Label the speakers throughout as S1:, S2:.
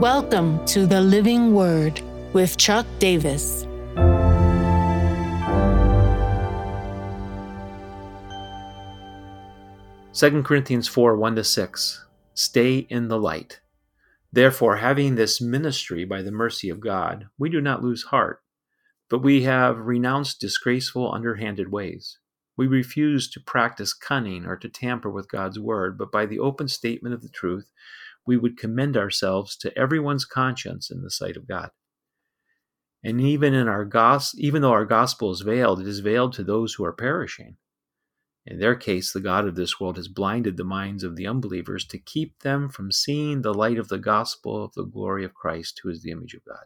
S1: Welcome to the Living Word with Chuck Davis.
S2: Second Corinthians 4 1 to 6. Stay in the light. Therefore, having this ministry by the mercy of God, we do not lose heart, but we have renounced disgraceful, underhanded ways. We refuse to practice cunning or to tamper with God's word, but by the open statement of the truth, we would commend ourselves to everyone's conscience in the sight of God. And even in our gos- even though our gospel is veiled, it is veiled to those who are perishing. In their case, the God of this world has blinded the minds of the unbelievers to keep them from seeing the light of the gospel of the glory of Christ, who is the image of God.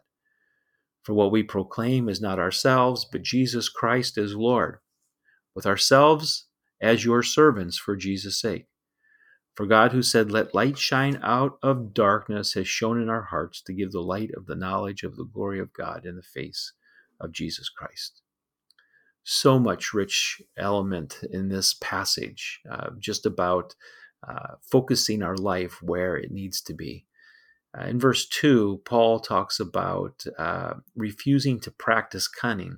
S2: For what we proclaim is not ourselves, but Jesus Christ as Lord with ourselves as your servants for Jesus' sake. For God, who said, Let light shine out of darkness, has shone in our hearts to give the light of the knowledge of the glory of God in the face of Jesus Christ. So much rich element in this passage, uh, just about uh, focusing our life where it needs to be. Uh, in verse 2, Paul talks about uh, refusing to practice cunning.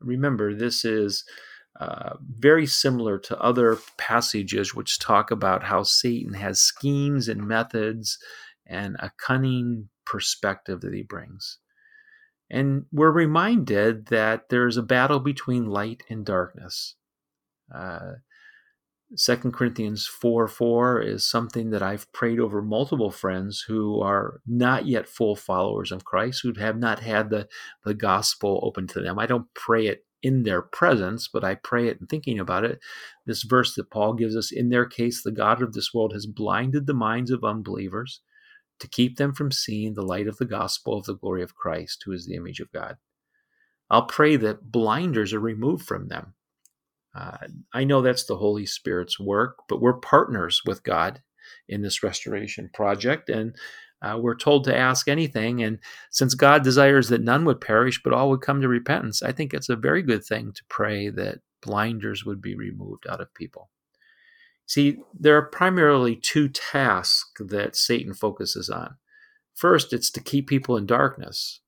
S2: Remember, this is uh, very similar to other passages which talk about how Satan has schemes and methods and a cunning perspective that he brings. And we're reminded that there's a battle between light and darkness. Uh, 2 Corinthians 4 4 is something that I've prayed over multiple friends who are not yet full followers of Christ, who have not had the, the gospel open to them. I don't pray it in their presence, but I pray it thinking about it. This verse that Paul gives us in their case, the God of this world has blinded the minds of unbelievers to keep them from seeing the light of the gospel of the glory of Christ, who is the image of God. I'll pray that blinders are removed from them. Uh, I know that's the Holy Spirit's work, but we're partners with God in this restoration project. And uh, we're told to ask anything. And since God desires that none would perish, but all would come to repentance, I think it's a very good thing to pray that blinders would be removed out of people. See, there are primarily two tasks that Satan focuses on. First, it's to keep people in darkness.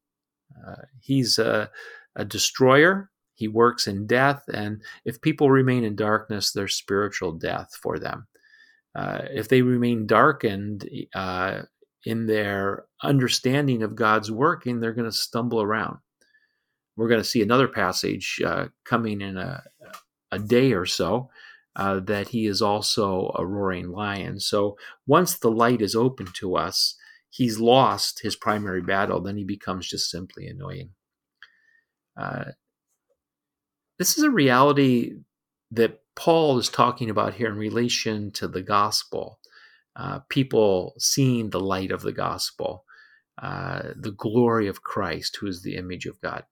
S2: Uh, he's a, a destroyer, he works in death, and if people remain in darkness, there's spiritual death for them. Uh, if they remain darkened, uh, in their understanding of God's working, they're going to stumble around. We're going to see another passage uh, coming in a, a day or so uh, that he is also a roaring lion. So once the light is open to us, he's lost his primary battle, then he becomes just simply annoying. Uh, this is a reality that Paul is talking about here in relation to the gospel uh, people seeing the light of the gospel, uh, the glory of Christ, who is the image of God.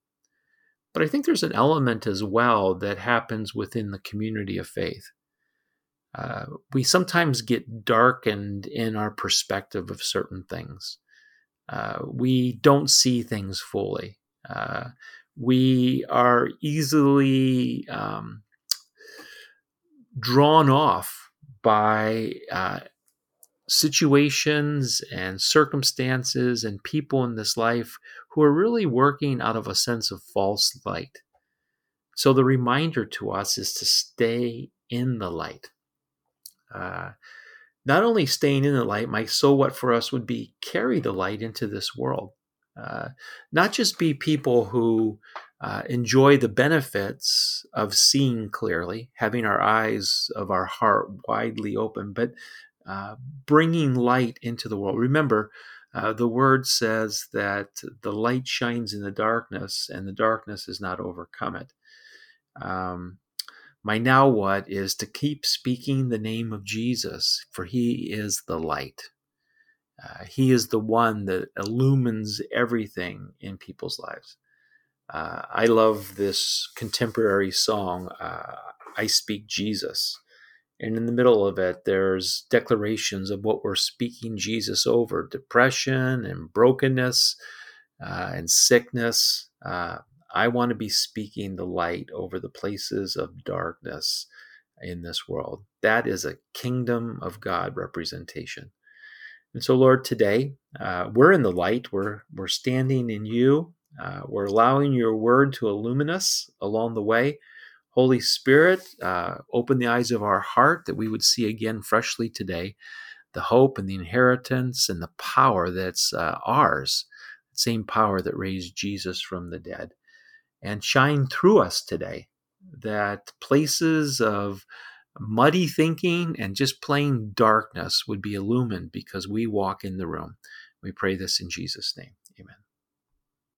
S2: But I think there's an element as well that happens within the community of faith. Uh, we sometimes get darkened in our perspective of certain things. Uh, we don't see things fully. Uh, we are easily um, drawn off by uh, situations and circumstances and people in this life who are really working out of a sense of false light. So the reminder to us is to stay in the light. Uh, not only staying in the light, my so what for us would be carry the light into this world. Uh, not just be people who uh, enjoy the benefits of seeing clearly, having our eyes of our heart widely open, but uh, bringing light into the world. Remember, uh, the word says that the light shines in the darkness, and the darkness has not overcome it. Um, my now what is to keep speaking the name of Jesus, for he is the light. Uh, he is the one that illumines everything in people's lives. Uh, I love this contemporary song, uh, I Speak Jesus. And in the middle of it, there's declarations of what we're speaking Jesus over depression and brokenness uh, and sickness. Uh, I want to be speaking the light over the places of darkness in this world. That is a kingdom of God representation. And so, Lord, today uh, we're in the light. We're we're standing in you. Uh, we're allowing your word to illumine us along the way. Holy Spirit, uh, open the eyes of our heart that we would see again freshly today the hope and the inheritance and the power that's uh, ours, the same power that raised Jesus from the dead. And shine through us today that places of muddy thinking and just plain darkness would be illumined because we walk in the room. We pray this in Jesus' name.